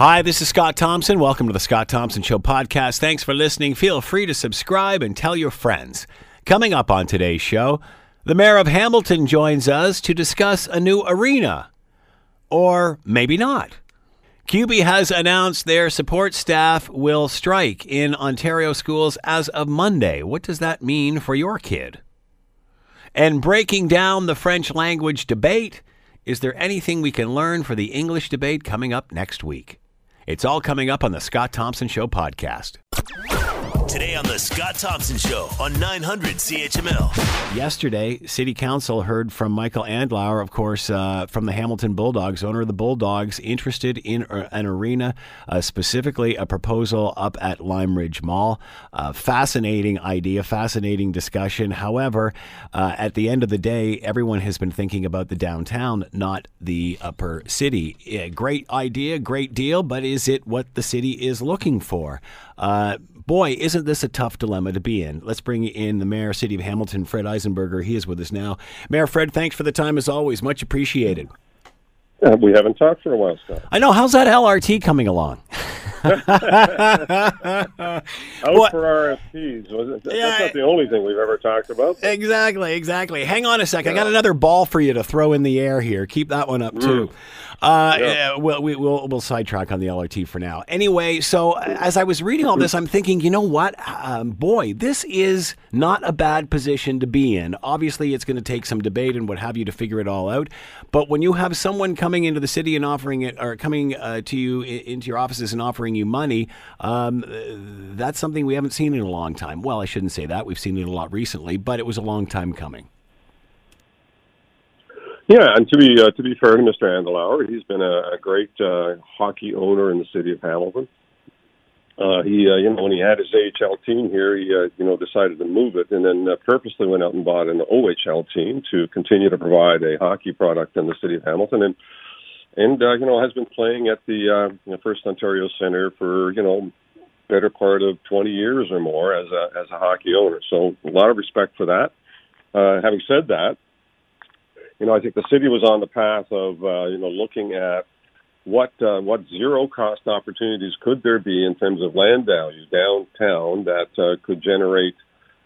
Hi, this is Scott Thompson. Welcome to the Scott Thompson Show podcast. Thanks for listening. Feel free to subscribe and tell your friends. Coming up on today's show, the mayor of Hamilton joins us to discuss a new arena. Or maybe not. CUPE has announced their support staff will strike in Ontario schools as of Monday. What does that mean for your kid? And breaking down the French language debate, is there anything we can learn for the English debate coming up next week? It's all coming up on the Scott Thompson Show podcast. Today on the Scott Thompson Show on 900 CHML. Yesterday, City Council heard from Michael Andlauer, of course, uh, from the Hamilton Bulldogs, owner of the Bulldogs, interested in an arena, uh, specifically a proposal up at Lime Ridge Mall. Uh, fascinating idea, fascinating discussion. However, uh, at the end of the day, everyone has been thinking about the downtown, not the upper city. Yeah, great idea, great deal, but is it what the city is looking for? Uh, boy, isn't this a tough dilemma to be in? Let's bring in the mayor, city of Hamilton, Fred Eisenberger. He is with us now. Mayor Fred, thanks for the time as always. Much appreciated. Uh, we haven't talked for a while, Scott. I know. How's that LRT coming along? Out What? for RFPs. Was it, Yeah, that's not the only thing we've ever talked about. Exactly, exactly. Hang on a second. I got another ball for you to throw in the air here. Keep that one up too. Uh, Yeah. well, we, we'll we'll sidetrack on the LRT for now. Anyway, so uh, as I was reading all this, I'm thinking, you know what, um, boy, this is not a bad position to be in. Obviously, it's going to take some debate and what have you to figure it all out. But when you have someone coming into the city and offering it, or coming uh, to you i- into your offices and offering you money, um, uh, that's something we haven't seen in a long time. Well, I shouldn't say that. We've seen it a lot recently, but it was a long time coming. Yeah, and to be uh, to be fair to Mr. Andlauer, he's been a, a great uh, hockey owner in the city of Hamilton. Uh, he, uh, you know, when he had his AHL team here, he, uh, you know, decided to move it, and then uh, purposely went out and bought an OHL team to continue to provide a hockey product in the city of Hamilton, and and uh, you know has been playing at the uh, First Ontario Centre for you know better part of 20 years or more as a as a hockey owner. So a lot of respect for that. Uh, having said that, you know, I think the city was on the path of uh, you know looking at what uh, what zero cost opportunities could there be in terms of land value downtown that uh, could generate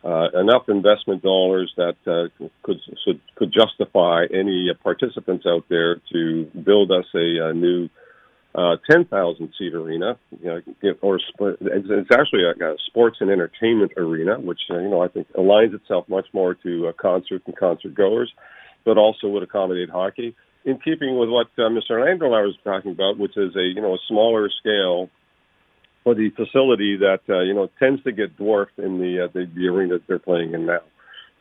uh, enough investment dollars that uh, could should, could justify any uh, participants out there to build us a, a new uh, 10,000 seat arena, you know, or it's, actually a, a sports and entertainment arena, which uh, you know I think aligns itself much more to uh, concert and concert goers, but also would accommodate hockey in keeping with what uh, Mr. Andlauer was talking about, which is a you know a smaller scale for the facility that uh, you know tends to get dwarfed in the uh, the, the arena that they're playing in now.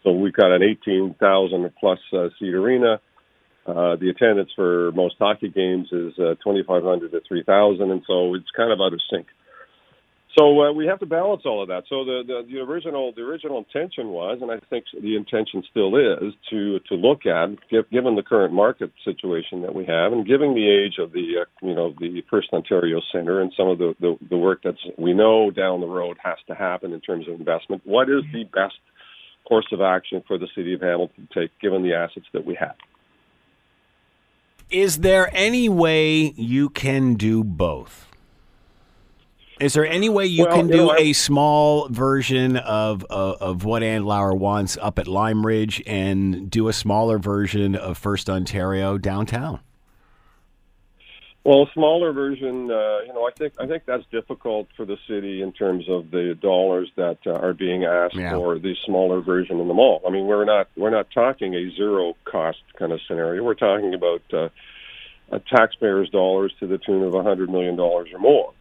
So we've got an 18,000 plus uh, seat arena. Uh, the attendance for most hockey games is uh, 2,500 to 3,000, and so it's kind of out of sync. So uh, we have to balance all of that. So the, the the original the original intention was, and I think the intention still is, to to look at given the current market situation that we have, and given the age of the uh, you know the First Ontario Centre and some of the, the the work that's we know down the road has to happen in terms of investment. What is the best course of action for the city of Hamilton to take, given the assets that we have? Is there any way you can do both? Is there any way you Well, can you do know, a small version of, of of what Andlauer wants up at Lime Ridge and do a smaller version of First Ontario downtown? Well, a smaller version, uh, you know, I think I think that's difficult for the city in terms of the dollars that uh, are being asked Yeah. for the smaller version in the mall. I mean, we're not we're not talking a zero cost kind of scenario. We're talking about uh, uh, taxpayers' dollars to the tune of a hundred million dollars or more,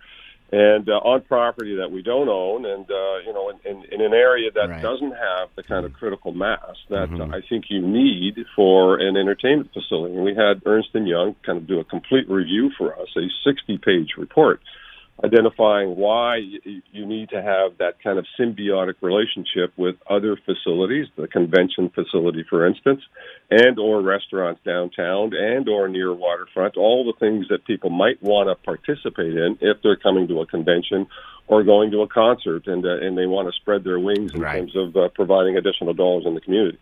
and uh, on property that we don't own, and uh, you know, in, in, in an area that Right. doesn't have the kind of critical mass that Mhm. uh, I think you need for an entertainment facility. And we had Ernst and Young kind of do a complete review for us, a 60-page report identifying why you need to have that kind of symbiotic relationship with other facilities, the convention facility, for instance, and or restaurants downtown and or near waterfront, all the things that people might want to participate in if they're coming to a convention or going to a concert and uh, and they want to spread their wings in Right. terms of uh, providing additional dollars in the community.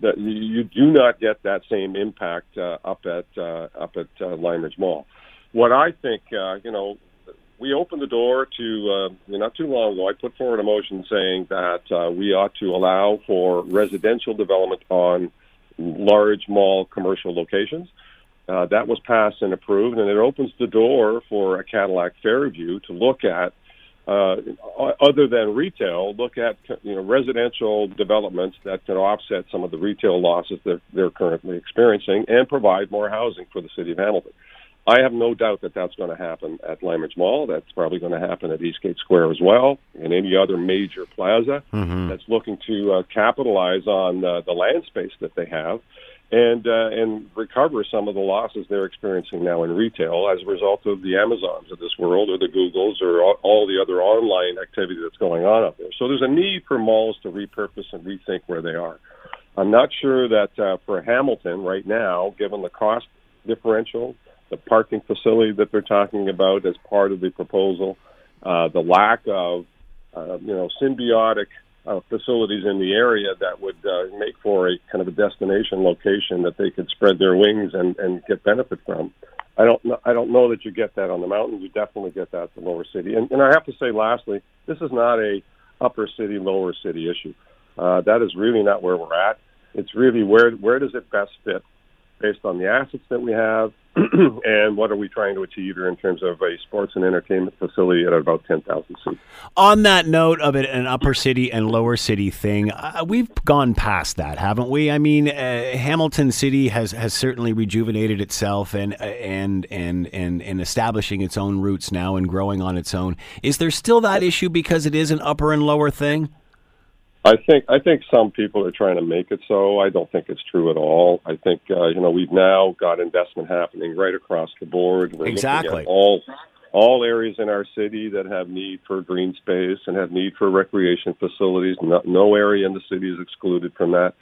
That you- do not get that same impact uh, up at uh, up at uh, Lime Ridge Mall. what I think, uh, you know, we opened the door to uh, not too long ago. I put forward a motion saying that uh, we ought to allow for residential development on large mall commercial locations. Uh, that was passed and approved, and it opens the door for a Cadillac Fairview to look at, uh, other than retail, look at you know residential developments that can offset some of the retail losses that they're currently experiencing and provide more housing for the city of Hamilton. I have no doubt that that's going to happen at Ridge Mall. That's probably going to happen at Eastgate Square as well, and any other major plaza mm-hmm. that's looking to uh, capitalize on uh, the land space that they have, and uh, and recover some of the losses they're experiencing now in retail as a result of the Amazons of this world, or the Googles, or all, all the other online activity that's going on out there. So there's a need for malls to repurpose and rethink where they are. I'm not sure that uh, for Hamilton right now, given the cost differential the parking facility that they're talking about as part of the proposal, uh, the lack of uh, you know symbiotic uh, facilities in the area that would uh, make for a kind of a destination location that they could spread their wings and, and get benefit from. I don't know, I don't know that you get that on the mountain. You definitely get that at the lower city. And, and I have to say, lastly, this is not a upper city lower city issue. Uh, that is really not where we're at. It's really where where does it best fit based on the assets that we have and what are we trying to achieve here in terms of a sports and entertainment facility at about 10,000 seats. On that note of it, an upper city and lower city thing, uh, we've gone past that, haven't we? I mean, uh, Hamilton City has, has certainly rejuvenated itself and, uh, and, and, and, and establishing its own roots now and growing on its own. Is there still that issue because it is an upper and lower thing? I think I think some people are trying to make it so. I don't think it's true at all. I think uh, you know we've now got investment happening right across the board. We're exactly all all areas in our city that have need for green space and have need for recreation facilities. No, no area in the city is excluded from that.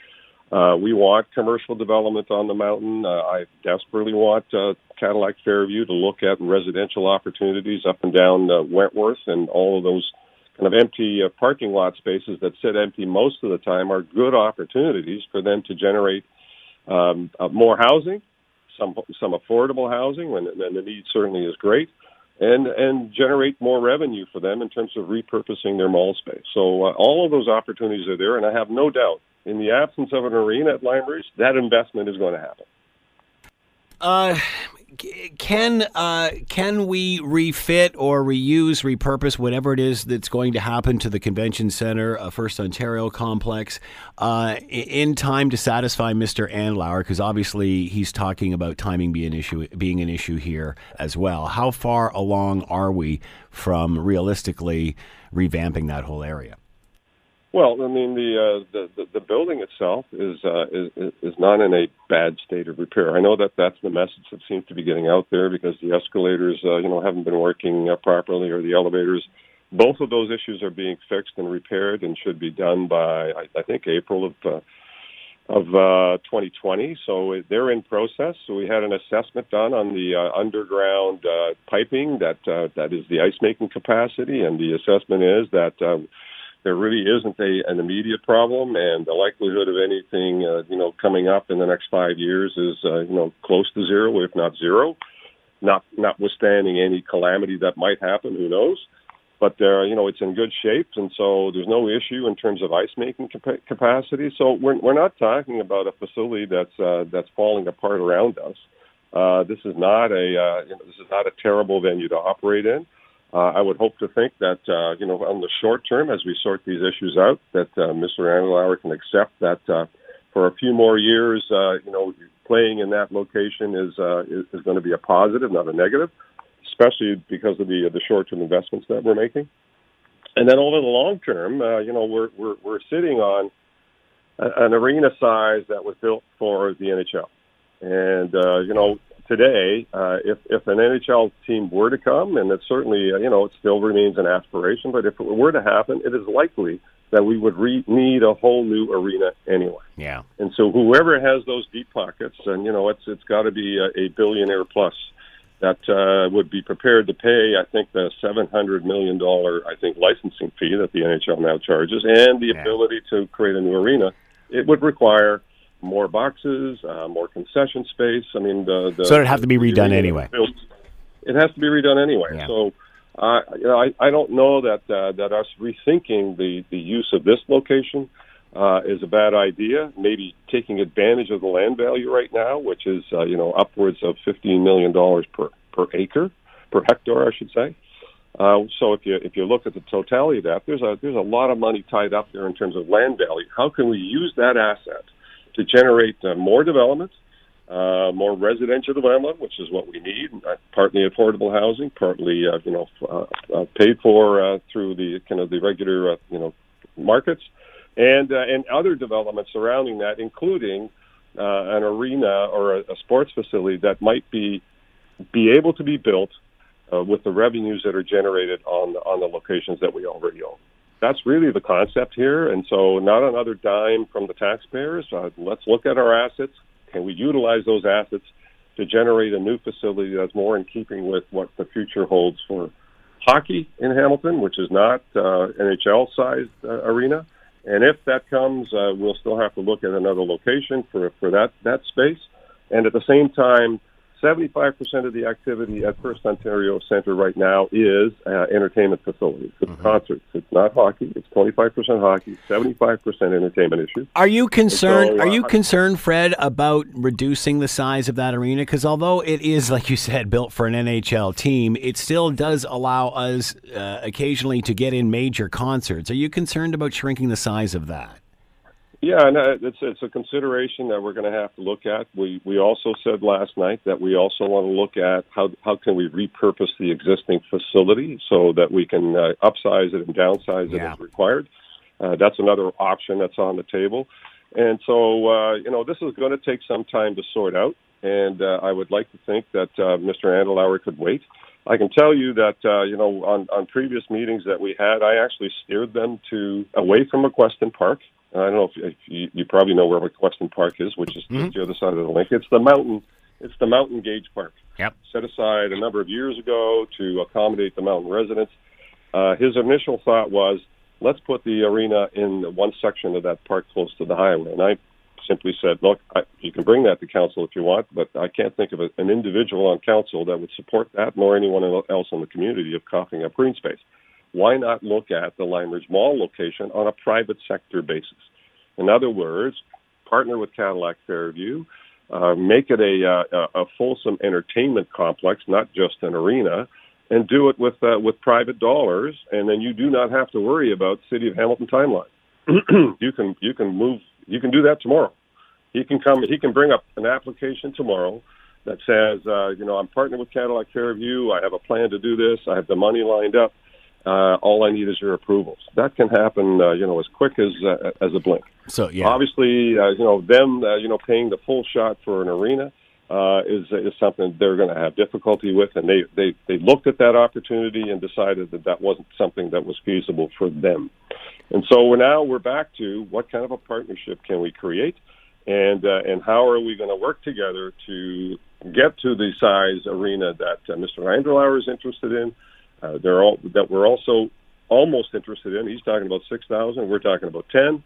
Uh, we want commercial development on the mountain. Uh, I desperately want uh, Cadillac Fairview to look at residential opportunities up and down uh, Wentworth and all of those kind of empty uh, parking lot spaces that sit empty most of the time are good opportunities for them to generate um, uh, more housing, some some affordable housing, when, when the need certainly is great, and and generate more revenue for them in terms of repurposing their mall space. So uh, all of those opportunities are there, and I have no doubt in the absence of an arena at Lime Ridge, that investment is going to happen. Uh, can uh, can we refit or reuse, repurpose whatever it is that's going to happen to the convention center, uh, First Ontario complex, uh, in time to satisfy Mr. Andlauer? Because obviously he's talking about timing being an issue, being an issue here as well. How far along are we from realistically revamping that whole area? Well, I mean, the, uh, the the building itself is, uh, is is not in a bad state of repair. I know that that's the message that seems to be getting out there because the escalators, uh, you know, haven't been working uh, properly, or the elevators. Both of those issues are being fixed and repaired, and should be done by I, I think April of uh, of uh, 2020. So they're in process. So we had an assessment done on the uh, underground uh, piping that uh, that is the ice making capacity, and the assessment is that. Um, there really isn't a an immediate problem, and the likelihood of anything uh, you know coming up in the next five years is uh, you know close to zero, if not zero. Not notwithstanding any calamity that might happen, who knows? But uh, you know it's in good shape, and so there's no issue in terms of ice making cap- capacity. So we're we're not talking about a facility that's uh, that's falling apart around us. Uh, this is not a uh, you know, this is not a terrible venue to operate in. Uh, I would hope to think that uh, you know on the short term, as we sort these issues out, that uh, Mr. Andlauer can accept that uh, for a few more years, uh, you know, playing in that location is uh, is, is going to be a positive, not a negative, especially because of the the short term investments that we're making. And then over the long term, uh, you know, we're we're we're sitting on an arena size that was built for the NHL, and uh, you know, today, uh, if if an NHL team were to come, and it certainly uh, you know it still remains an aspiration, but if it were to happen, it is likely that we would re- need a whole new arena anyway. Yeah. And so whoever has those deep pockets, and you know it's it's got to be a, a billionaire plus that uh, would be prepared to pay, I think, the seven hundred million dollar, I think, licensing fee that the NHL now charges, and the yeah. ability to create a new arena. It would require more boxes, uh, more concession space. I mean, the, the so it'd have to be redone anyway. it has to be redone anyway. Yeah. So, uh, you know, I, I don't know that uh, that us rethinking the the use of this location uh, is a bad idea. Maybe taking advantage of the land value right now, which is uh, you know upwards of fifteen million dollars per per acre per hectare, I should say. Uh, so if you if you look at the totality of that, there's a there's a lot of money tied up there in terms of land value. How can we use that asset to generate uh, more development, uh, more residential development, which is what we need, uh, partly affordable housing, partly uh, you know uh, uh, paid for uh, through the kind of the regular uh, you know markets, and uh, and other developments surrounding that, including uh, an arena or a, a sports facility that might be be able to be built uh, with the revenues that are generated on on the locations that we already own. That's really the concept here, and so not another dime from the taxpayers. Uh, let's look at our assets. Can we utilize those assets to generate a new facility that's more in keeping with what the future holds for hockey in Hamilton, which is not uh, NHL-sized uh, arena? And if that comes, uh, we'll still have to look at another location for for that that space. And at the same time, 75% of the activity at First Ontario Centre right now is uh, entertainment facilities. It's concerts. It's not hockey. It's 25% hockey, 75% entertainment issues. Are you concerned? So, are you uh, concerned, Fred, about reducing the size of that arena? Because although it is, like you said, built for an NHL team, it still does allow us uh, occasionally to get in major concerts. Are you concerned about shrinking the size of that? Yeah, and uh, it's it's a consideration that we're going to have to look at. We we also said last night that we also want to look at how how can we repurpose the existing facility so that we can uh, upsize it and downsize it Yeah. as required. Uh, that's another option that's on the table. And so, uh, you know, this is going to take some time to sort out. And uh, I would like to think that uh, Mr. Andlauer could wait. I can tell you that, uh, you know, on, on previous meetings that we had, I actually steered them to away from McQuesten Park. I don't know if, if you, you probably know where McQuesten Park is, which is just the other side of the lake. It's the mountain. It's the Mountain Gage Park Yep. set aside a number of years ago to accommodate the mountain residents. Uh, his initial thought was, let's put the arena in one section of that park close to the highway. And I simply said, look, I, you can bring that to council if you want, but I can't think of a, an individual on council that would support that, nor anyone else in the community of coughing up green space. Why not look at the Lime Ridge Mall location on a private sector basis? In other words, partner with Cadillac Fairview, uh, make it a, uh, a fulsome entertainment complex, not just an arena, and do it with uh, with private dollars, and then you do not have to worry about City of Hamilton timeline. you can you can move you can do that tomorrow. He can come. He can bring up an application tomorrow that says, uh, you know, I'm partnered with Cadillac Fairview. I have a plan to do this. I have the money lined up. Uh, all I need is your approvals. That can happen, uh, you know, as quick as uh, as a blink. So yeah, Obviously, uh, you know, them, uh, you know, paying the full shot for an arena uh, is is something they're going to have difficulty with, and they they they looked at that opportunity and decided that that wasn't something that was feasible for them. And so we're now we're back to what kind of a partnership can we create, and uh, and how are we going to work together to get to the size arena that uh, Mr. Andlauer is interested in. Uh, they're all that we're also almost interested in. He's talking about six thousand. We're talking about ten.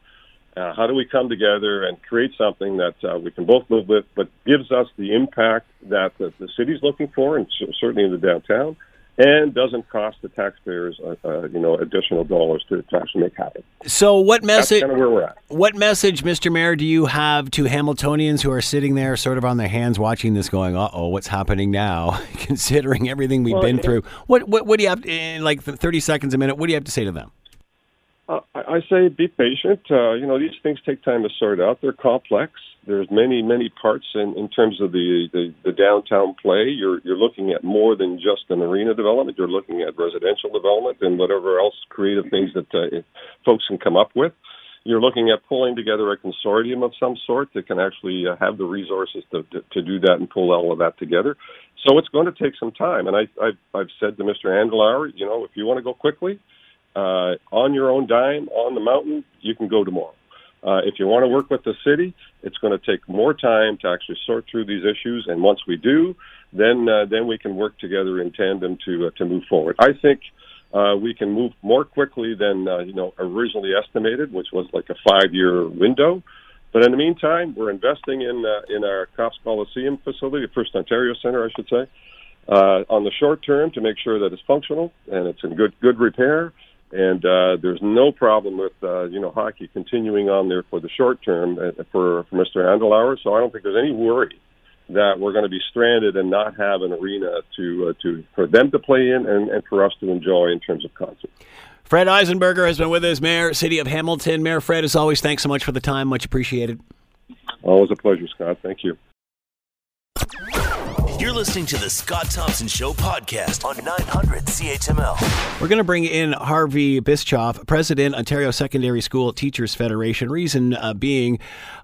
Uh, how do we come together and create something that uh, we can both live with, but gives us the impact that the, the city's looking for, and certainly in the downtown, and doesn't cost the taxpayers, uh, uh, you know, additional dollars to, to actually make happen. So what message? kind of where we're at. What message, Mr. Mayor, do you have to Hamiltonians who are sitting there, sort of on their hands, watching this, going, "Uh oh, what's happening now?" Considering everything we've Well, been it- through, what what what do you have in like thirty seconds a minute? What do you have to say to them? Uh, I say be patient. Uh, you know, these things take time to sort out. They're complex. There's many, many parts in, in terms of the, the, the downtown play. You're, you're looking at more than just an arena development. You're looking at residential development and whatever else creative things that uh, folks can come up with. You're looking at pulling together a consortium of some sort that can actually uh, have the resources to, to, to do that and pull all of that together. So it's going to take some time. And I, I've, I've said to Mr. Andlauer, you know, if you want to go quickly, uh, on your own dime on the mountain, you can go tomorrow. Uh, if you want to work with the city, it's going to take more time to actually sort through these issues. And once we do, then uh, then we can work together in tandem to uh, to move forward. I think uh, we can move more quickly than uh, you know originally estimated, which was like a five year window. But in the meantime, we're investing in uh, in our Copps Coliseum facility, the First Ontario Center, I should say. uh, on the short term to make sure that it's functional and it's in good good repair. And uh, there's no problem with uh, you know hockey continuing on there for the short term uh, for for Mr. Andlauer. So I don't think there's any worry that we're going to be stranded and not have an arena to uh, to for them to play in and, and for us to enjoy in terms of concerts. Fred Eisenberger has been with us, Mayor, City of Hamilton. Mayor Fred, as always, thanks so much for the time. Much appreciated. Always a pleasure, Scott. Thank you. You're listening to the Scott Thompson Show podcast on 900 CHML. We're going to bring in Harvey Bischoff, President, Ontario Secondary School Teachers Federation. Reason uh, being,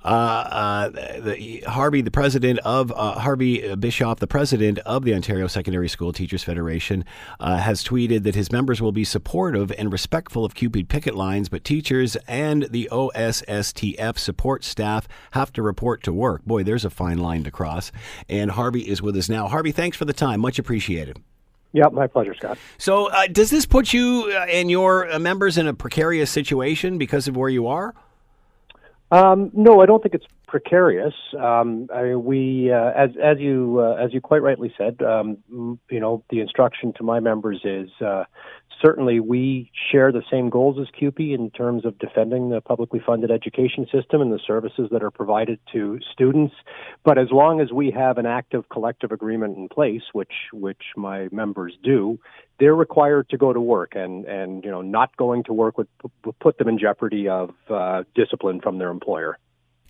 uh, uh, the, Harvey, the president of uh, Harvey Bischoff, the president of the Ontario Secondary School Teachers Federation, uh, has tweeted that his members will be supportive and respectful of CUPE picket lines, but teachers and the OSSTF support staff have to report to work. Boy, there's a fine line to cross. And Harvey is with us now. Harvey, thanks for the time. Much appreciated. Yeah, my pleasure, Scott. So, uh, does this put you uh, and your uh, members in a precarious situation because of where you are? Um, no, I don't think it's precarious. Um, I, we, uh, as as you uh, as you quite rightly said, um, you know, the instruction to my members is uh, certainly we share the same goals as CUPE in terms of defending the publicly funded education system and the services that are provided to students. But as long as we have an active collective agreement in place, which which my members do, they're required to go to work, and and you know, not going to work would, put them in jeopardy of uh, discipline from their employer.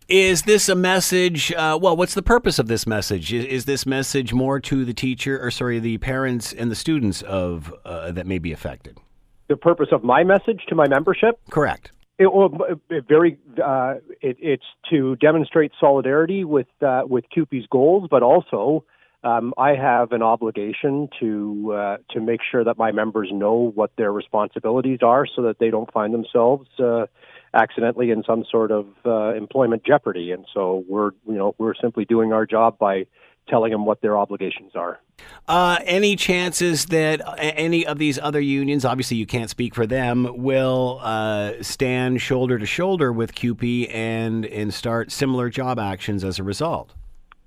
Is this a message? Uh, well, what's the purpose of this message? Is, is, this message more to the teacher, or sorry, the parents and the students of uh, that may be affected? The purpose of my message to my membership? Correct. It, well, it very, uh, it, it's to demonstrate solidarity with uh, with CUPE's goals, but also um, I have an obligation to uh, to make sure that my members know what their responsibilities are, so that they don't find themselves uh, accidentally in some sort of uh, employment jeopardy. And so we're you know we're simply doing our job by telling them what their obligations are. Uh, any chances that any of these other unions, obviously you can't speak for them, will uh, stand shoulder to shoulder with CUPE and and start similar job actions as a result?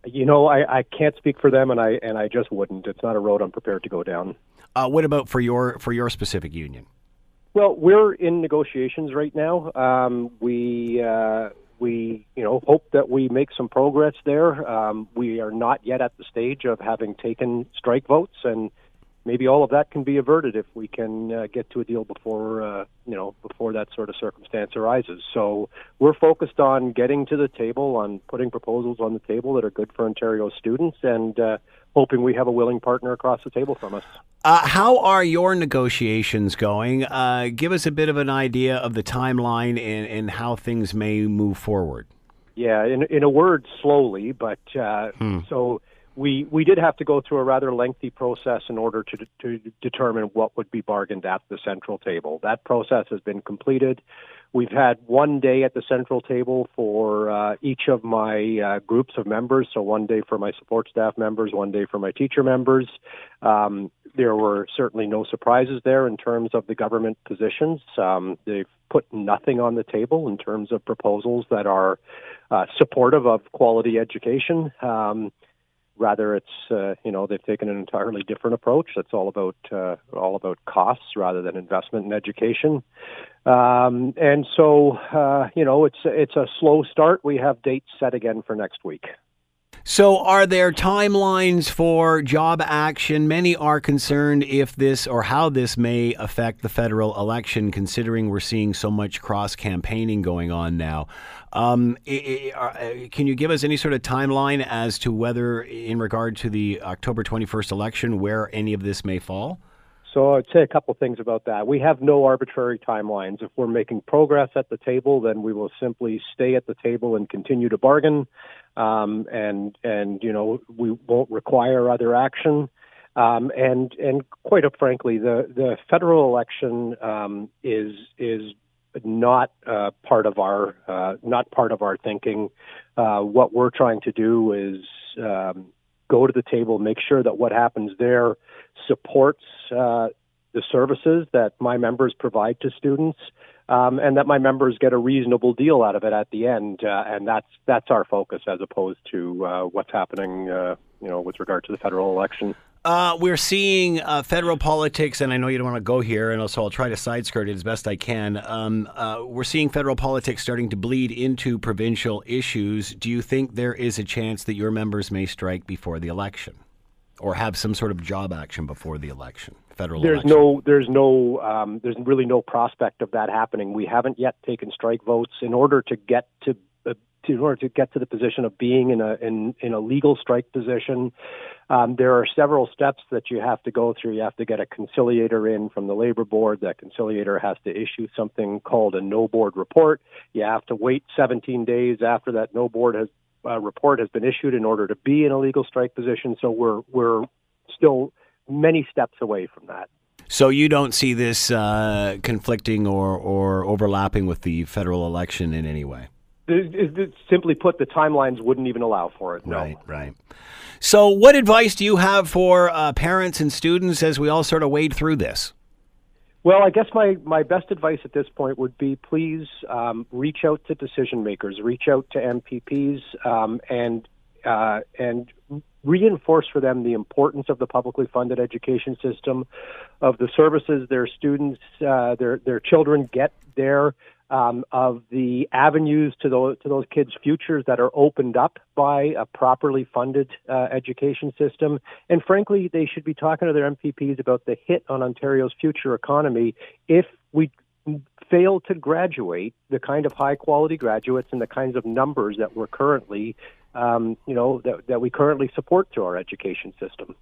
You know, I, I can't speak for them, and I and I just wouldn't. It's not a road I'm prepared to go down. Uh, what about for your for your specific union? Well, we're in negotiations right now. Um, we uh, we you know hope that we make some progress there. Um, we are not yet at the stage of having taken strike votes, and maybe all of that can be averted if we can uh, get to a deal before uh, you know before that sort of circumstance arises. So we're focused on getting to the table, on putting proposals on the table that are good for Ontario students, and uh, hoping we have a willing partner across the table from us. Uh, how are your negotiations going? Uh, give us a bit of an idea of the timeline and, and how things may move forward. Yeah, in in a word, slowly, but uh, hmm. so we we did have to go through a rather lengthy process in order to to determine what would be bargained at the central table. That process has been completed. We've had one day at the central table for uh, each of my uh, groups of members. So one day for my support staff members, one day for my teacher members. Um, there were certainly no surprises there in terms of the government positions. Um, they've put nothing on the table in terms of proposals that are uh, supportive of quality education. Um, rather it's uh, you know they've taken an entirely different approach. That's all about uh, all about costs rather than investment in education. Um, and so uh, you know it's it's a slow start. We have dates set again for next week so, are there timelines for job action? Many are concerned if this or how this may affect the federal election, considering we're seeing so much cross campaigning going on now. Um, uh, can you give us any sort of timeline as to whether, in regard to the October 21st election, where any of this may fall? So I'd say a couple things about that. We have no arbitrary timelines. If we're making progress at the table, then we will simply stay at the table and continue to bargain, um, and and you know we won't require other action. Um, and and quite frankly, the the federal election um, is is not uh, part of our uh, not part of our thinking. Uh, what we're trying to do is um, go to the table, make sure that what happens there supports uh, the services that my members provide to students, um, and that my members get a reasonable deal out of it at the end. Uh, and that's that's our focus as opposed to uh, what's happening, uh, you know, with regard to the federal election. Uh, we're seeing uh, federal politics, and I know you don't want to go here, and also I'll try to side skirt it as best I can. Um, uh, we're seeing federal politics starting to bleed into provincial issues. Do you think there is a chance that your members may strike before the election, or have some sort of job action before the election? Federal there's election? no there's no um, there's really no prospect of that happening. We haven't yet taken strike votes in order to get to uh, to, in order to get to the position of being in a in, in a legal strike position. Um, there are several steps that you have to go through. You have to get a conciliator in from the labor board. That conciliator has to issue something called a no board report. You have to wait 17 days after that no board has uh, report has been issued in order to be in a legal strike position. So we're we're still many steps away from that. So you don't see this uh, conflicting or, or overlapping with the federal election in any way? Simply put, the timelines wouldn't even allow for it. No. Right, right. So, what advice do you have for uh, parents and students as we all sort of wade through this? Well, I guess my, my best advice at this point would be please um, reach out to decision makers, reach out to MPPs, um, and uh, and reinforce for them the importance of the publicly funded education system, of the services their students, uh, their their children get there, um, of the avenues to those to those kids' futures that are opened up by a properly funded uh, education system. And frankly, they should be talking to their MPPs about the hit on Ontario's future economy if we fail to graduate the kind of high quality graduates and the kinds of numbers that we're currently um, you know that, that we currently support through our education system.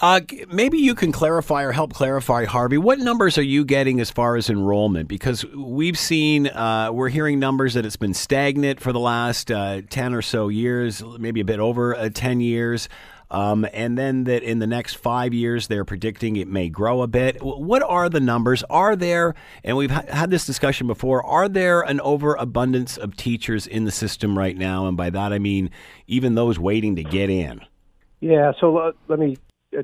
Uh, maybe you can clarify or help clarify, Harvey. What numbers are you getting as far as enrollment? Because we've seen, uh, we're hearing numbers that it's been stagnant for the last uh, 10 or so years, maybe a bit over uh, 10 years. Um, and then that in the next five years, they're predicting it may grow a bit. What are the numbers? Are there, and we've ha- had this discussion before, are there an overabundance of teachers in the system right now? And by that, I mean even those waiting to get in. Yeah, so uh, let me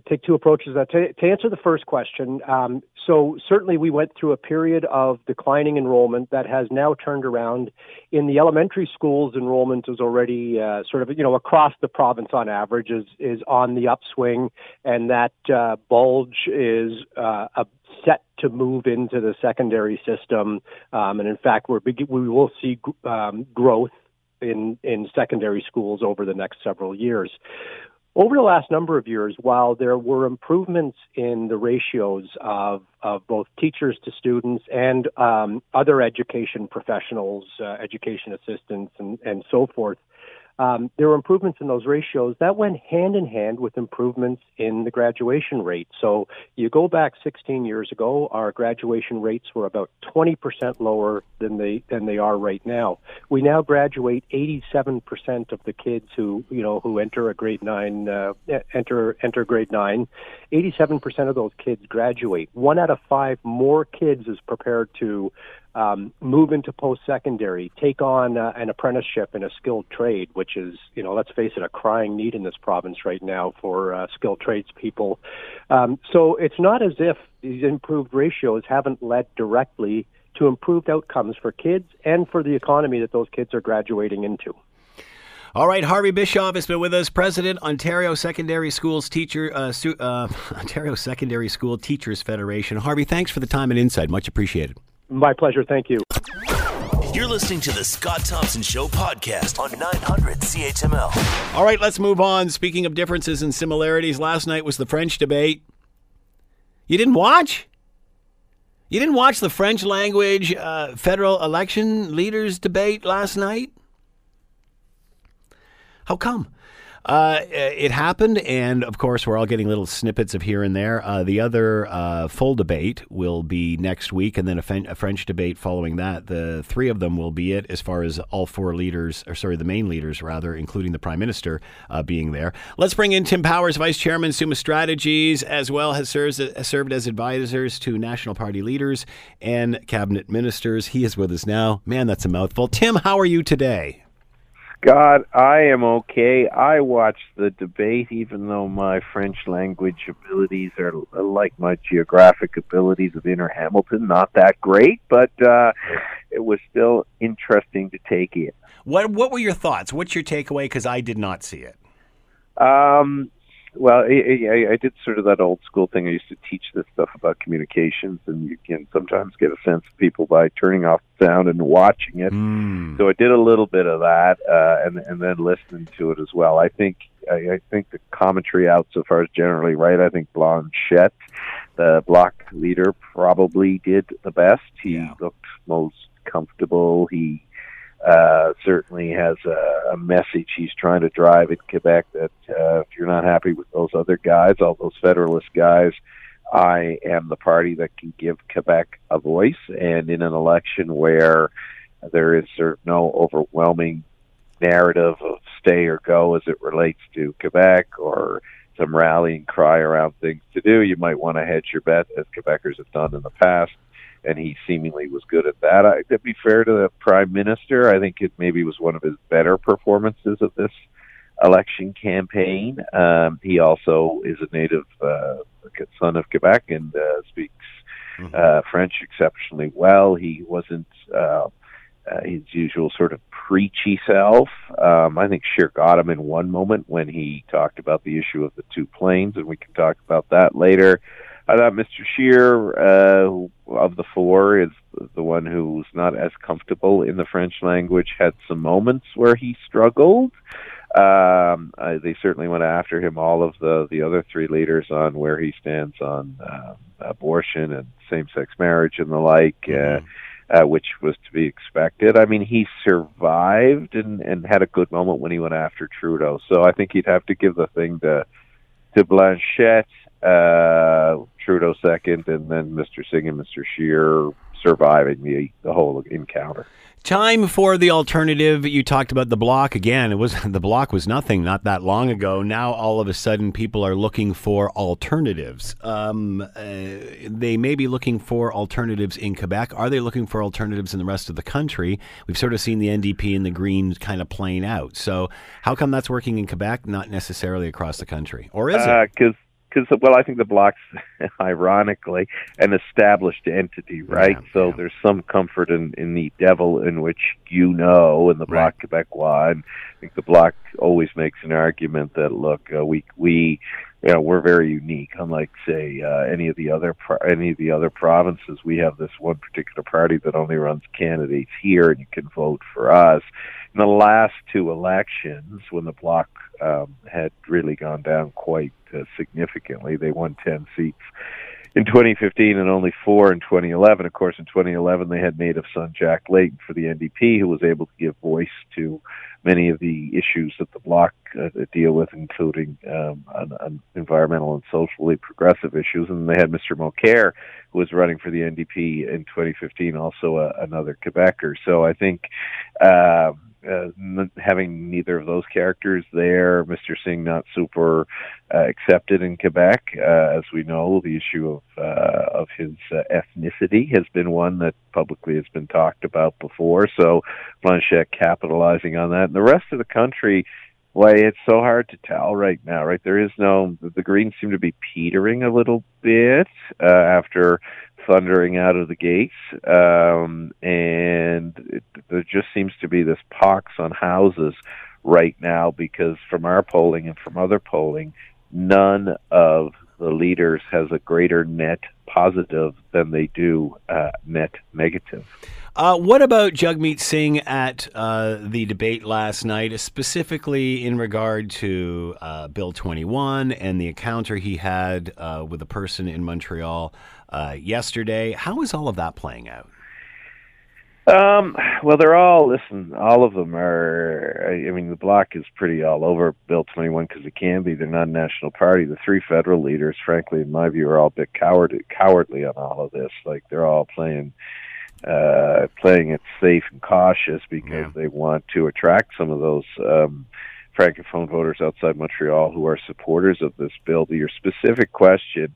take two approaches. To, to answer the first question, um, so certainly we went through a period of declining enrollment that has now turned around. In the elementary schools, enrollment is already uh, sort of you know across the province on average is is on the upswing, and that uh, bulge is uh, a set to move into the secondary system. Um, and in fact, we're we will see um, growth in in secondary schools over the next several years. Over the last number of years, while there were improvements in the ratios of, of both teachers to students and um, other education professionals, uh, education assistants, and, and so forth, um, there were improvements in those ratios that went hand in hand with improvements in the graduation rate. So you go back 16 years ago, our graduation rates were about 20% lower than they than they are right now. We now graduate 87% of the kids who you know who enter a grade nine uh, enter enter grade nine. 87% of those kids graduate. One out of five more kids is prepared to um, move into post secondary, take on uh, an apprenticeship in a skilled trade, which is, you know, let's face it, a crying need in this province right now for uh, skilled tradespeople. Um, so it's not as if these improved ratios haven't led directly to improved outcomes for kids and for the economy that those kids are graduating into. All right, Harvey Bischoff has been with us, President, Ontario Secondary Schools Teacher, uh, uh, Ontario Secondary School Teachers Federation. Harvey, thanks for the time and insight. Much appreciated. My pleasure. Thank you. You're listening to the Scott Thompson Show podcast on 900 CHML. All right, let's move on. Speaking of differences and similarities, last night was the French debate. You didn't watch? You didn't watch the French language uh, federal election leaders debate last night? How come? Uh, it happened, and of course, we're all getting little snippets of here and there. Uh, the other uh, full debate will be next week, and then a, a, French debate following that. The three of them will be it, as far as all four leaders, or sorry, the main leaders, rather, including the Prime Minister uh, being there. Let's bring in Tim Powers, Vice Chairman, Summa Strategies, as well has has served as advisors to National Party leaders and cabinet ministers. He is with us now. Man, that's a mouthful. Tim, how are you today? God, I am okay. I watched the debate, even though my French language abilities are like my geographic abilities of Inner Hamilton, not that great, but uh, it was still interesting to take in. What What were your thoughts? What's your takeaway? Because I did not see it. Um, well, I, I, I did sort of that old school thing. I used to teach this stuff about communications, and you can sometimes get a sense of people by turning off the sound and watching it. Mm. So I did a little bit of that, uh, and and then listening to it as well. I think I, I think the commentary out so far is generally right. I think Blanchet, the Bloc leader, probably did the best. He Yeah. looked most comfortable. He uh, certainly has a, a message he's trying to drive in Quebec that uh, if you're not happy with those other guys, all those Federalist guys, I am the party that can give Quebec a voice. And in an election where there is sort of no overwhelming narrative of stay or go as it relates to Quebec or some rallying cry around things to do, you might want to hedge your bet, as Quebecers have done in the past and he seemingly was good at that. I, to be fair to the prime minister, I think it maybe was one of his better performances of this election campaign. Um, he also is a native uh, son of Quebec and uh, speaks uh, French exceptionally well. He wasn't uh, uh, his usual sort of preachy self. Um, I think Scheer got him in one moment when he talked about the issue of the two planes, and we can talk about that later. I thought Mr. Scheer, uh, of the four, is the one who's not as comfortable in the French language. Had some moments where he struggled. Um, I, they certainly went after him. All of the the other three leaders on where he stands on um, abortion and same-sex marriage and the like. Uh, uh, which was to be expected. I mean, he survived and, and had a good moment when he went after Trudeau. So I think he'd have to give the thing to to Blanchet, uh, Trudeau second, and then Mr. Singh and Mr. Scheer surviving the the whole encounter. Time for the alternative. You talked about the Bloc again. It was the Bloc was nothing not that long ago. Now all of a sudden people are looking for alternatives. Um, uh, they may be looking for alternatives in Quebec. Are they looking for alternatives in the rest of the country? We've sort of seen the NDP and the Greens kind of playing out. So how come that's working in Quebec, not necessarily across the country, or is it? Because because well, I think the Bloc's ironically an established entity, right? Yeah, so yeah. there's some comfort in in the devil in which you know, in the Bloc Québécois, and I think the Bloc always makes an argument that look, uh, we we you know we're very unique, unlike say uh, any of the other pro- any of the other provinces. We have this one particular party that only runs candidates here, and you can vote for us. In the last two elections, when the bloc um, had really gone down quite uh, significantly, they won ten seats in 2015 and only four in 2011. Of course, in 2011 they had native son Jack Layton for the NDP, who was able to give voice to many of the issues that the bloc uh, deal with, including um, on, on environmental and socially progressive issues. And they had Mr. Mulcair, who was running for the NDP in 2015, also a, another Quebecer. So I think. Uh, uh, having neither of those characters there, Mr. Singh not super uh, accepted in Quebec, uh, as we know, the issue of uh, of his uh, ethnicity has been one that publicly has been talked about before. So Blanchet capitalizing on that, and the rest of the country. Why it's so hard to tell right now, right? There is no the Greens seem to be petering a little bit uh, after thundering out of the gates, um, and it, there just seems to be this pox on houses right now because from our polling and from other polling, none of the leaders has a greater net positive than they do uh, net negative. Uh, what about Jagmeet Singh at uh, the debate last night, specifically in regard to uh, Bill 21 and the encounter he had uh, with a person in Montreal uh, yesterday? How is all of that playing out? Um, well, they're all listen. All of them are. I mean, the bloc is pretty all over Bill Twenty One because it can be. They're not a national party. The three federal leaders, frankly, in my view, are all a bit coward, cowardly on all of this. Like they're all playing, uh, playing it safe and cautious because Yeah. they want to attract some of those um, francophone voters outside Montreal who are supporters of this bill. To your specific question,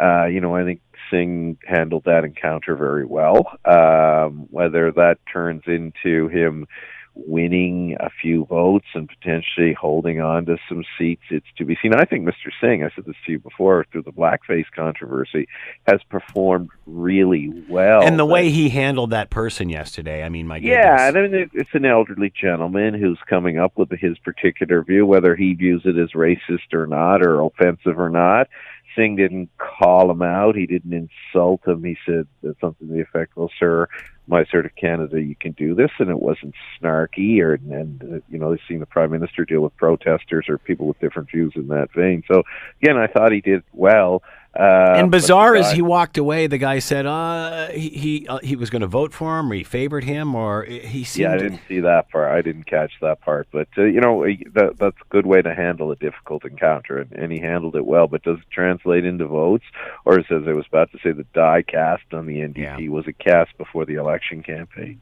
uh, you know, I think Singh handled that encounter very well. Um, whether that turns into him winning a few votes and potentially holding on to some seats. It's to be seen. I think Mr. Singh, I said this to you before, through the blackface controversy, has performed really well. And the way he handled that person yesterday, I mean, my goodness. Yeah, I mean, it's an elderly gentleman who's coming up with his particular view, whether he views it as racist or not, or offensive or not. Singh didn't call him out. He didn't insult him. He said something to the effect, "Well, sir, my sort of Canada, you can do this," and it wasn't snarky. Or and uh, you know, they've seen the prime minister deal with protesters or people with different views in that vein. So again, I thought he did well. Uh, and bizarre as he walked away, the guy said uh, he he, uh, he was going to vote for him, or he favored him, or he seemed. Yeah, I didn't see that part. I didn't catch that part, but uh, you know that that's a good way to handle a difficult encounter, and, and he handled it well. But does it translate into votes, or as I was about to say, the die cast on the NDP yeah. was a cast before the election campaign.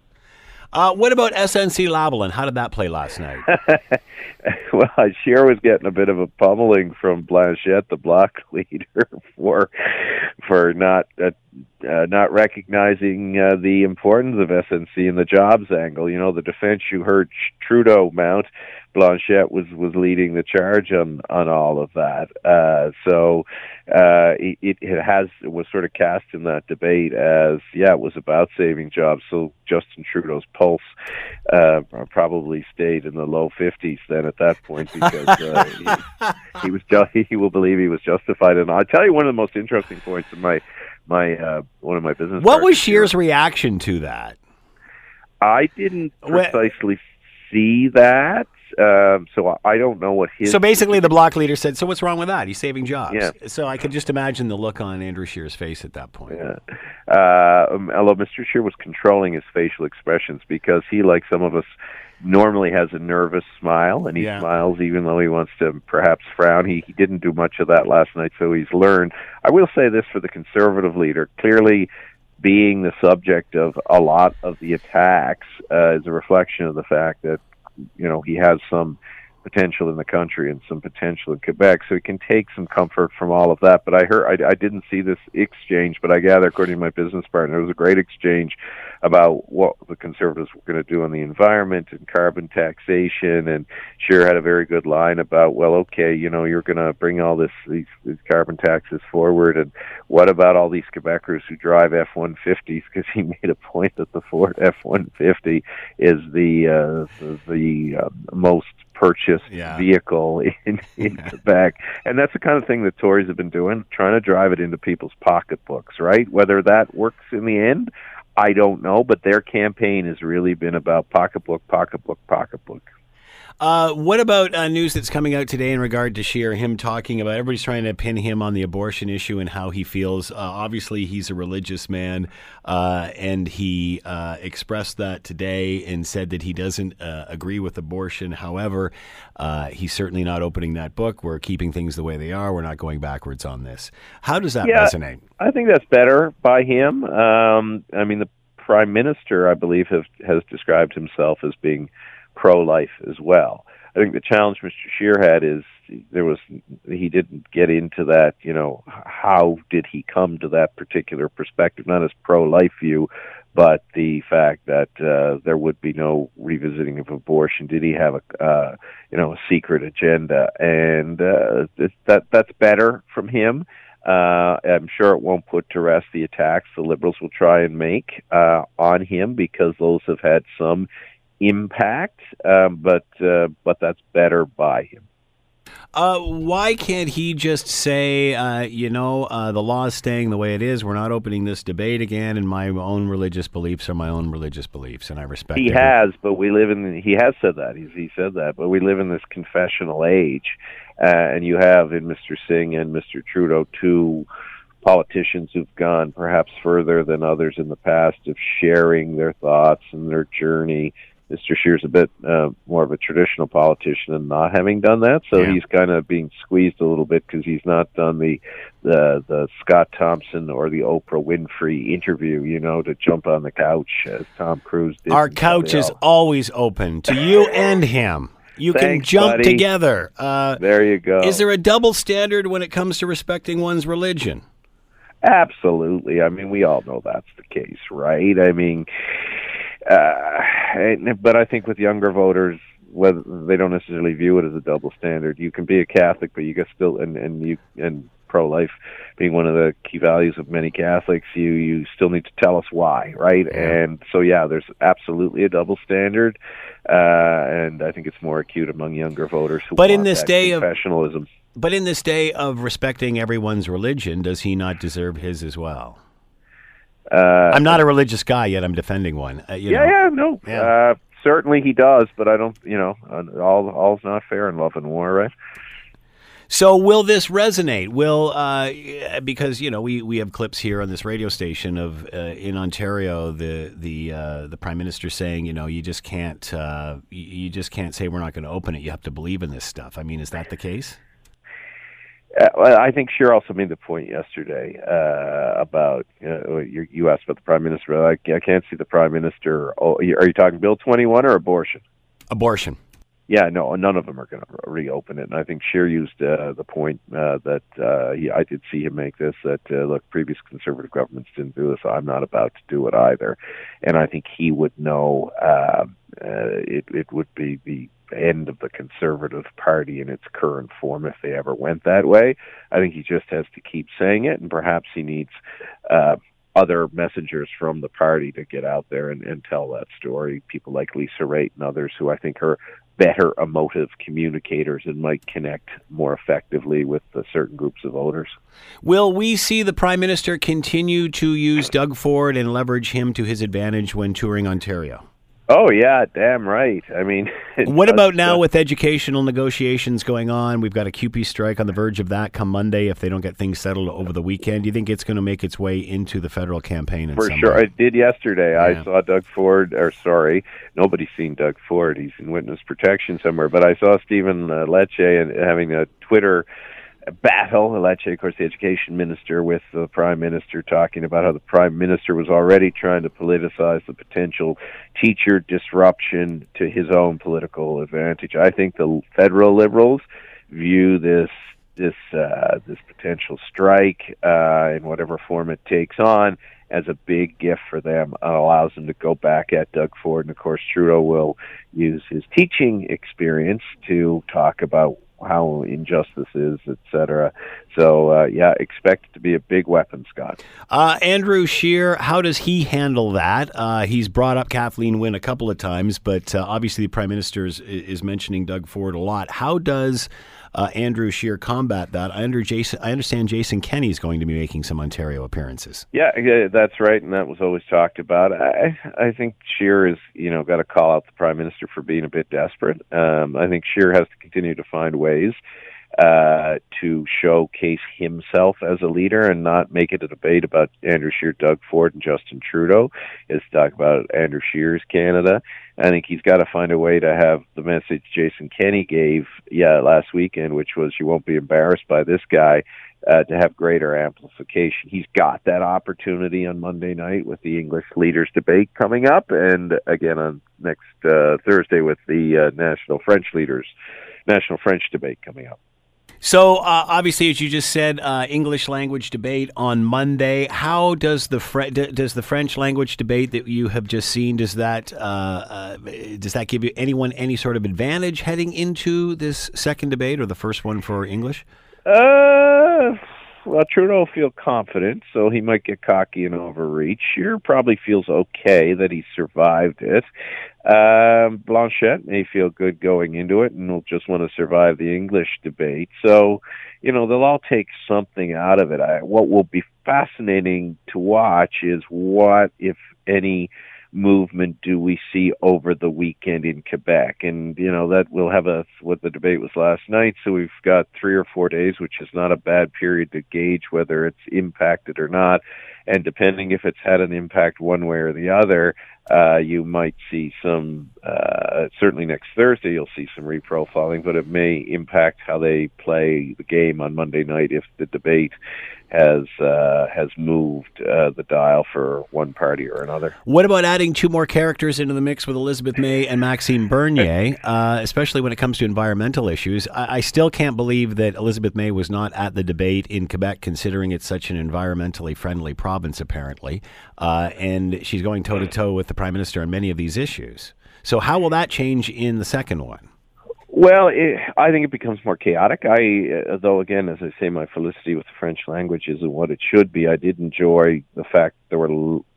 Uh, what about SNC Lavalin? How did that play last night? well, Scheer was getting a bit of a pummeling from Blanchet, the bloc leader, for for not uh, uh, not recognizing uh, the importance of SNC in the jobs angle. You know, the defense you heard Trudeau mount Blanchet was was leading the charge on on all of that. Uh, so uh, it, it has it was sort of cast in that debate as yeah, it was about saving jobs. So Justin Trudeau's pulse uh, probably stayed in the low fifties then at that point because uh, he, he was he will believe he was justified. And I'll tell you one of the most interesting points in my my uh, one of my business. What was Scheer's reaction to that? I didn't precisely see that. Um, so I don't know what his. So basically, the Bloc leader said, "So what's wrong with that? He's saving jobs." Yeah. So I could just imagine the look on Andrew Scheer's face at that point. Yeah. Uh, um, although Mr. Scheer was controlling his facial expressions because he, like some of us, normally has a nervous smile, and he yeah. smiles even though he wants to perhaps frown. He he didn't do much of that last night, so he's learned. I will say this for the conservative leader: clearly being the subject of a lot of the attacks uh, is a reflection of the fact that you know he has some potential in the country and some potential in Quebec, so he can take some comfort from all of that. But I heard I, I didn't see this exchange, but I gather, according to my business partner, it was a great exchange about what the Conservatives were going to do on the environment and carbon taxation. And Scheer had a very good line about, well, okay, you know, you're going to bring all this these, these carbon taxes forward, and what about all these Quebecers who drive F-150s? Because he made a point that the Ford F-150 is the uh, the, the uh, most purchased yeah. vehicle in, in Quebec. And that's the kind of thing that Tories have been doing, trying to drive it into people's pocketbooks, right? Whether that works in the end, I don't know, but their campaign has really been about pocketbook, pocketbook, pocketbook. Uh, what about uh, news that's coming out today in regard to Scheer? Him talking about everybody's trying to pin him on the abortion issue and how he feels. Uh, obviously, he's a religious man, uh, and he uh, expressed that today and said that he doesn't uh, agree with abortion. However, he's certainly not opening that book. We're keeping things the way they are. We're not going backwards on this. How does that yeah, resonate? I think that's better by him. Um, I mean, the prime minister, I believe, have, has described himself as being pro-life as well. I think the challenge Mr. Scheer had is there was he didn't get into that. You know, how did he come to that particular perspective? Not his pro-life view, but the fact that uh, there would be no revisiting of abortion. Did he have a uh, you know a secret agenda? And uh, that that's better from him. Uh, I'm sure it won't put to rest the attacks the liberals will try and make uh, on him because those have had some impact, um, but uh, but that's better by him. Uh, why can't he just say, uh, you know, uh, the law is staying the way it is. We're not opening this debate again, and my own religious beliefs are my own religious beliefs, and I respect. He has, but we live in. He has said that. He's, he said that, but we live in this confessional age, uh, and you have in Mr. Singh and Mr. Trudeau two politicians who've gone perhaps further than others in the past of sharing their thoughts and their journey Mr. Scheer's a bit uh, more of a traditional politician and not having done that, so yeah. he's kind of being squeezed a little bit because he's not done the the the Scott Thompson or the Oprah Winfrey interview, you know, to jump on the couch as Tom Cruise did. Our couch is always open to you and him. You Thanks, can jump buddy. together. Uh, there you go. Is there a double standard when it comes to respecting one's religion? Absolutely. I mean, we all know that's the case, right? I mean, uh, but I think with younger voters, whether they don't necessarily view it as a double standard. You can be a Catholic, but you get still and and you and pro-life being one of the key values of many Catholics, you you still need to tell us why, right? And so yeah, there's absolutely a double standard, uh, and I think it's more acute among younger voters. but in this day of professionalism, but in this day of respecting everyone's religion, does he not deserve his as well? Uh, I'm not a religious guy yet. I'm defending one. Uh, yeah, know. yeah, no. Yeah. Uh, certainly he does, but I don't. You know, all all's not fair in love and war, right? So will this resonate? Will uh, because you know we, we have clips here on this radio station of uh, in Ontario the the uh, the prime minister saying you know you just can't uh, you just can't say we're not going to open it. You have to believe in this stuff. I mean, is that the case? Uh, I think Scheer also made the point yesterday uh, about you, you asked about the prime minister. I, I can't see the prime minister. Oh, are you talking Bill twenty one or abortion? Abortion. Yeah, no, none of them are going to reopen it. And I think Scheer used uh, the point uh, that uh, he, I did see him make this that uh, look, previous conservative governments didn't do this. So I'm not about to do it either. And I think he would know uh, uh, it. It would be the end of the Conservative Party in its current form if they ever went that way. I think he just has to keep saying it, and perhaps he needs uh, other messengers from the party to get out there and, and tell that story. People like Lisa Raitt and others who I think are better emotive communicators and might connect more effectively with certain groups of voters. Will we see the Prime Minister continue to use Doug Ford and leverage him to his advantage when touring Ontario? Oh yeah, damn right. I mean, what about now with educational negotiations going on? We've got a CUPE strike on the verge of that come Monday. If they don't get things settled over the weekend, do you think it's going to make its way into the federal campaign? For sure, way? I did yesterday. Yeah. I saw Doug Ford. Or sorry, nobody's seen Doug Ford. He's in witness protection somewhere. But I saw Stephen uh, Lecce and having a Twitter battle, of course, the education minister, with the prime minister, talking about how the prime minister was already trying to politicize the potential teacher disruption to his own political advantage. I think the federal liberals view this this uh, this potential strike uh, in whatever form it takes on as a big gift for them and allows them to go back at Doug Ford. And of course, Trudeau will use his teaching experience to talk about how injustice is, etc. So uh, yeah, expect it to be a big weapon, Scott. Uh, Andrew Scheer, how does he handle that? Uh, he's brought up Kathleen Wynne a couple of times, but uh, obviously the Prime Minister is, is mentioning Doug Ford a lot. How does uh, Andrew Scheer combat that. I, under Jason, I understand Jason Kenney is going to be making some Ontario appearances. Yeah, yeah, that's right, and that was always talked about. I I think Scheer is you know got to call out the Prime Minister for being a bit desperate. Um, I think Scheer has to continue to find ways uh, to showcase himself as a leader and not make it a debate about Andrew Scheer, Doug Ford, and Justin Trudeau. Is talk about Andrew Scheer's Canada. I think he's got to find a way to have the message Jason Kenney gave, yeah, last weekend, which was you won't be embarrassed by this guy. Uh, to have greater amplification. He's got that opportunity on Monday night with the English leaders debate coming up, and again on next uh, Thursday with the uh, national French leaders, national French debate coming up. So, uh, obviously, as you just said, uh, English language debate on Monday. How does the Fre- does the French language debate that you have just seen does that uh, uh, does that give you anyone any sort of advantage heading into this second debate or the first one for English? Uh, well, Trudeau feel confident, so he might get cocky and overreach. Scheer probably feels okay that he survived it. Um, Blanchet may feel good going into it and will just want to survive the English debate. So, you know, they'll all take something out of it. I, what will be fascinating to watch is what, if any, movement do we see over the weekend in Quebec? And you know that we'll have a what the debate was last night. So we've got three or four days, which is not a bad period to gauge whether it's impacted or not. And depending if it's had an impact one way or the other, uh, you might see some. Uh, certainly next Thursday, you'll see some reprofiling, but it may impact how they play the game on Monday night if the debate has uh, has moved uh, the dial for one party or another. What about adding two more characters into the mix with Elizabeth May and Maxime Bernier, uh, especially when it comes to environmental issues? I, I, still can't believe that Elizabeth May was not at the debate in Quebec, considering it's such an environmentally friendly province, apparently, uh, and she's going toe to toe with the Prime Minister on many of these issues. So how will that change in the second one? Well, it, I think it becomes more chaotic. I, uh, though, again, as I say, my felicity with the French language isn't what it should be. I did enjoy the fact there were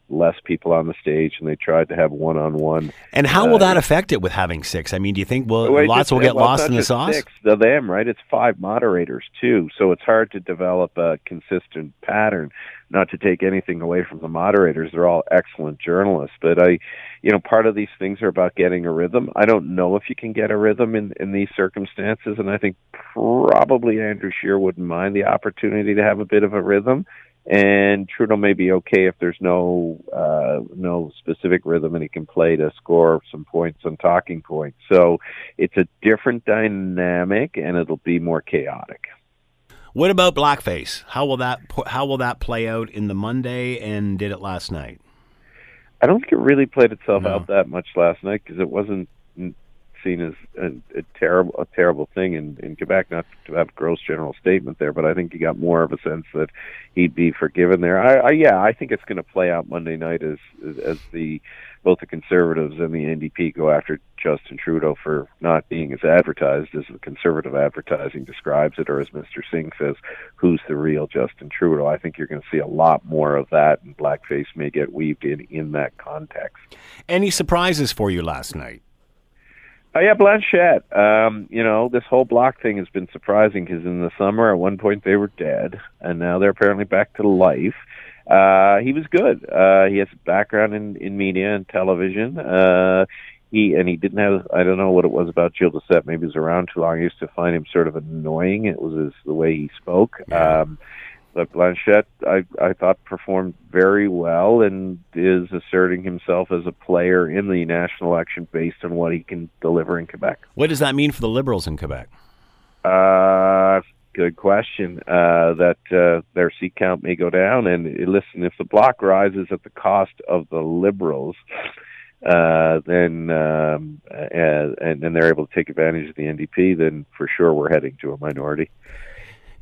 less people on the stage and they tried to have one on one. And how will uh, that affect it with having six? I mean, do you think well, well lots will get well, lost in the sauce? Six of them, right? It's five moderators too, so it's hard to develop a consistent pattern. Not to take anything away from the moderators, they're all excellent journalists, but I, you know, part of these things are about getting a rhythm. I don't know if you can get a rhythm in in these circumstances, and I think probably Andrew Scheer wouldn't mind the opportunity to have a bit of a rhythm and Trudeau may be okay if there's no uh, no specific rhythm and he can play to score some points and talking points. So it's a different dynamic and it'll be more chaotic. What about blackface? How will that how will that play out in the Monday and did it last night? I don't think it really played itself no. out that much last night because it wasn't seen as a, a terrible a terrible thing in in Quebec. Not to have a gross general statement there, but I think he got more of a sense that he'd be forgiven there. I, I yeah, I think it's going to play out Monday night as as the both the Conservatives and the NDP go after Justin Trudeau for not being as advertised as the Conservative advertising describes it, or as Mr. Singh says, who's the real Justin Trudeau. I think you're going to see a lot more of that, and blackface may get weaved in in that context. Any surprises for you last night? Oh yeah, Blanchet. Um, you know, this whole Bloc thing has been surprising because in the summer, at one point they were dead, and now they're apparently back to life. Uh, he was good. Uh, he has a background in in media and television. Uh, he and he didn't have. I don't know what it was about Gilles Duceppe. Maybe he was around too long. I used to find him sort of annoying. It was his, the way he spoke. Yeah. Um, but Blanchet, I, I thought, performed very well and is asserting himself as a player in the national election based on what he can deliver in Quebec. What does that mean for the Liberals in Quebec? Uh, good question. Uh, that uh, their seat count may go down, and listen, if the bloc rises at the cost of the Liberals, uh, then um, and, and they're able to take advantage of the NDP, then for sure we're heading to a minority.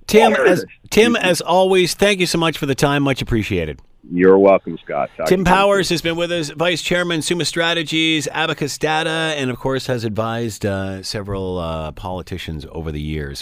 Tim, as Tim, as always, thank you so much for the time. Much appreciated. You're welcome, Scott. Talk Tim Powers has been with us, Vice Chairman, Summa Strategies, Abacus Data, and of course has advised uh, several uh, politicians over the years.